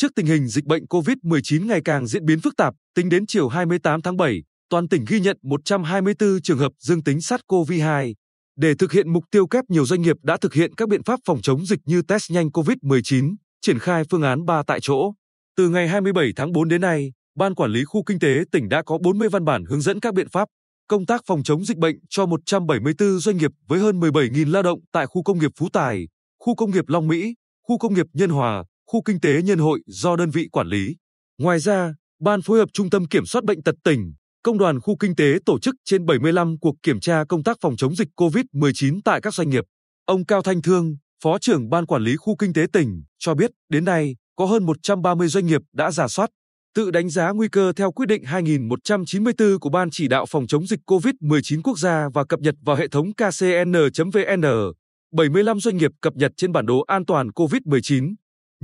Trước tình hình dịch bệnh COVID-19 ngày càng diễn biến phức tạp, tính đến chiều 28 tháng 7, toàn tỉnh ghi nhận 124 trường hợp dương tính SARS-CoV-2. Để thực hiện mục tiêu kép nhiều doanh nghiệp đã thực hiện các biện pháp phòng chống dịch như test nhanh COVID-19, triển khai phương án 3 tại chỗ. Từ ngày 27 tháng 4 đến nay, Ban Quản lý Khu Kinh tế tỉnh đã có 40 văn bản hướng dẫn các biện pháp công tác phòng chống dịch bệnh cho 174 doanh nghiệp với hơn 17.000 lao động tại khu công nghiệp Phú Tài, khu công nghiệp Long Mỹ, khu công nghiệp Nhân Hòa, khu kinh tế Nhân Hội do đơn vị quản lý. Ngoài ra, Ban phối hợp Trung tâm Kiểm soát Bệnh tật tỉnh, Công đoàn khu kinh tế tổ chức trên 75 cuộc kiểm tra công tác phòng chống dịch COVID-19 tại các doanh nghiệp. Ông Cao Thanh Thương, Phó trưởng Ban Quản lý Khu Kinh tế tỉnh, cho biết đến nay có hơn 130 doanh nghiệp đã giả soát, tự đánh giá nguy cơ theo quyết định 2194 của Ban chỉ đạo phòng chống dịch COVID-19 quốc gia và cập nhật vào hệ thống kcn.vn. 75 doanh nghiệp cập nhật trên bản đồ an toàn COVID-19.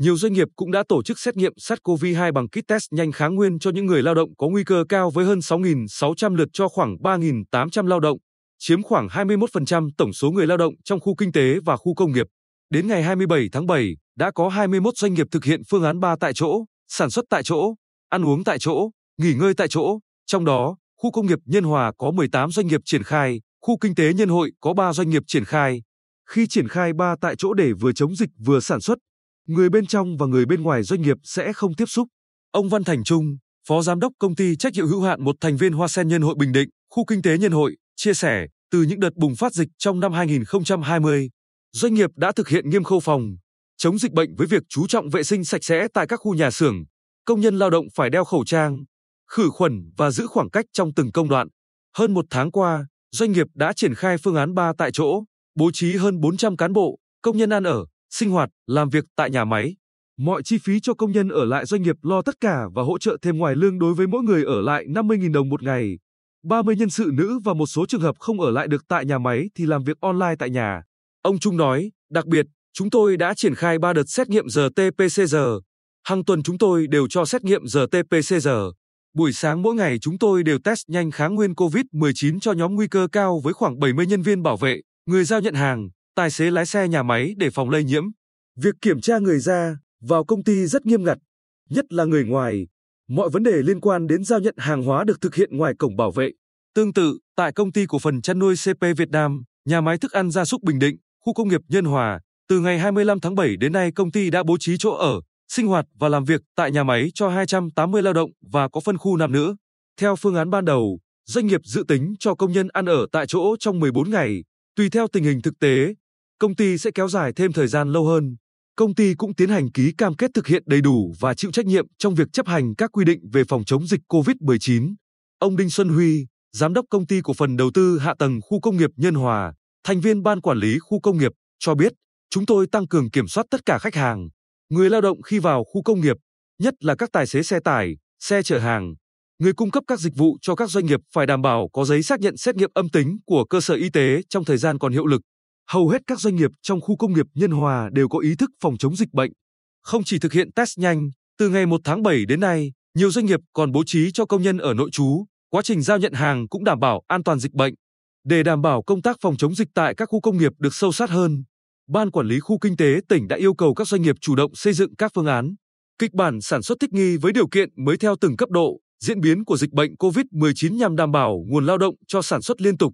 Nhiều doanh nghiệp cũng đã tổ chức xét nghiệm SARS-CoV-2 bằng kit test nhanh kháng nguyên cho những người lao động có nguy cơ cao với hơn 6.600 lượt cho khoảng 3.800 lao động, chiếm khoảng 21% tổng số người lao động trong khu kinh tế và khu công nghiệp. Đến ngày 27 tháng 7, đã có 21 doanh nghiệp thực hiện phương án 3 tại chỗ, sản xuất tại chỗ, ăn uống tại chỗ, nghỉ ngơi tại chỗ. Trong đó, khu công nghiệp Nhân Hòa có 18 doanh nghiệp triển khai, khu kinh tế Nhân Hội có 3 doanh nghiệp triển khai. Khi triển khai 3 tại chỗ để vừa chống dịch vừa sản xuất, người bên trong và người bên ngoài doanh nghiệp sẽ không tiếp xúc. Ông Văn Thành Trung, Phó Giám đốc Công ty trách nhiệm hữu hạn một thành viên Hoa Sen Nhân Hội Bình Định, khu kinh tế Nhân Hội, chia sẻ, từ những đợt bùng phát dịch trong năm 2020, doanh nghiệp đã thực hiện nghiêm khâu phòng, chống dịch bệnh với việc chú trọng vệ sinh sạch sẽ tại các khu nhà xưởng, công nhân lao động phải đeo khẩu trang, khử khuẩn và giữ khoảng cách trong từng công đoạn. Hơn một tháng qua, doanh nghiệp đã triển khai phương án 3 tại chỗ, bố trí hơn 400 cán bộ, công nhân ăn ở, sinh hoạt, làm việc tại nhà máy. Mọi chi phí cho công nhân ở lại doanh nghiệp lo tất cả và hỗ trợ thêm ngoài lương đối với mỗi người ở lại 50.000 đồng một ngày. 30 nhân sự nữ và một số trường hợp không ở lại được tại nhà máy thì làm việc online tại nhà. Ông Trung nói, đặc biệt, chúng tôi đã triển khai 3 đợt xét nghiệm RT-PCR. Hàng tuần chúng tôi đều cho xét nghiệm RT-PCR. Buổi sáng mỗi ngày chúng tôi đều test nhanh kháng nguyên COVID-19 cho nhóm nguy cơ cao với khoảng 70 nhân viên bảo vệ, người giao nhận hàng, tài xế lái xe nhà máy để phòng lây nhiễm. Việc kiểm tra người ra, vào công ty rất nghiêm ngặt, nhất là người ngoài. Mọi vấn đề liên quan đến giao nhận hàng hóa được thực hiện ngoài cổng bảo vệ. Tương tự, tại công ty cổ phần chăn nuôi CP Việt Nam, nhà máy thức ăn gia súc Bình Định, khu công nghiệp Nhân Hòa, từ ngày 25 tháng 7 đến nay công ty đã bố trí chỗ ở, sinh hoạt và làm việc tại nhà máy cho 280 lao động và có phân khu nam nữ. Theo phương án ban đầu, doanh nghiệp dự tính cho công nhân ăn ở tại chỗ trong 14 ngày, tùy theo tình hình thực tế, công ty sẽ kéo dài thêm thời gian lâu hơn. Công ty cũng tiến hành ký cam kết thực hiện đầy đủ và chịu trách nhiệm trong việc chấp hành các quy định về phòng chống dịch COVID-19. Ông Đinh Xuân Huy, giám đốc công ty cổ phần đầu tư hạ tầng khu công nghiệp Nhân Hòa, thành viên ban quản lý khu công nghiệp, cho biết, chúng tôi tăng cường kiểm soát tất cả khách hàng, người lao động khi vào khu công nghiệp, nhất là các tài xế xe tải, xe chở hàng. Người cung cấp các dịch vụ cho các doanh nghiệp phải đảm bảo có giấy xác nhận xét nghiệm âm tính của cơ sở y tế trong thời gian còn hiệu lực. Hầu hết các doanh nghiệp trong khu công nghiệp Nhân Hòa đều có ý thức phòng chống dịch bệnh. Không chỉ thực hiện test nhanh, từ ngày 1 tháng 7 đến nay, nhiều doanh nghiệp còn bố trí cho công nhân ở nội trú, quá trình giao nhận hàng cũng đảm bảo an toàn dịch bệnh. Để đảm bảo công tác phòng chống dịch tại các khu công nghiệp được sâu sát hơn, Ban quản lý khu kinh tế tỉnh đã yêu cầu các doanh nghiệp chủ động xây dựng các phương án, kịch bản sản xuất thích nghi với điều kiện mới theo từng cấp độ, diễn biến của dịch bệnh COVID-19 nhằm đảm bảo nguồn lao động cho sản xuất liên tục,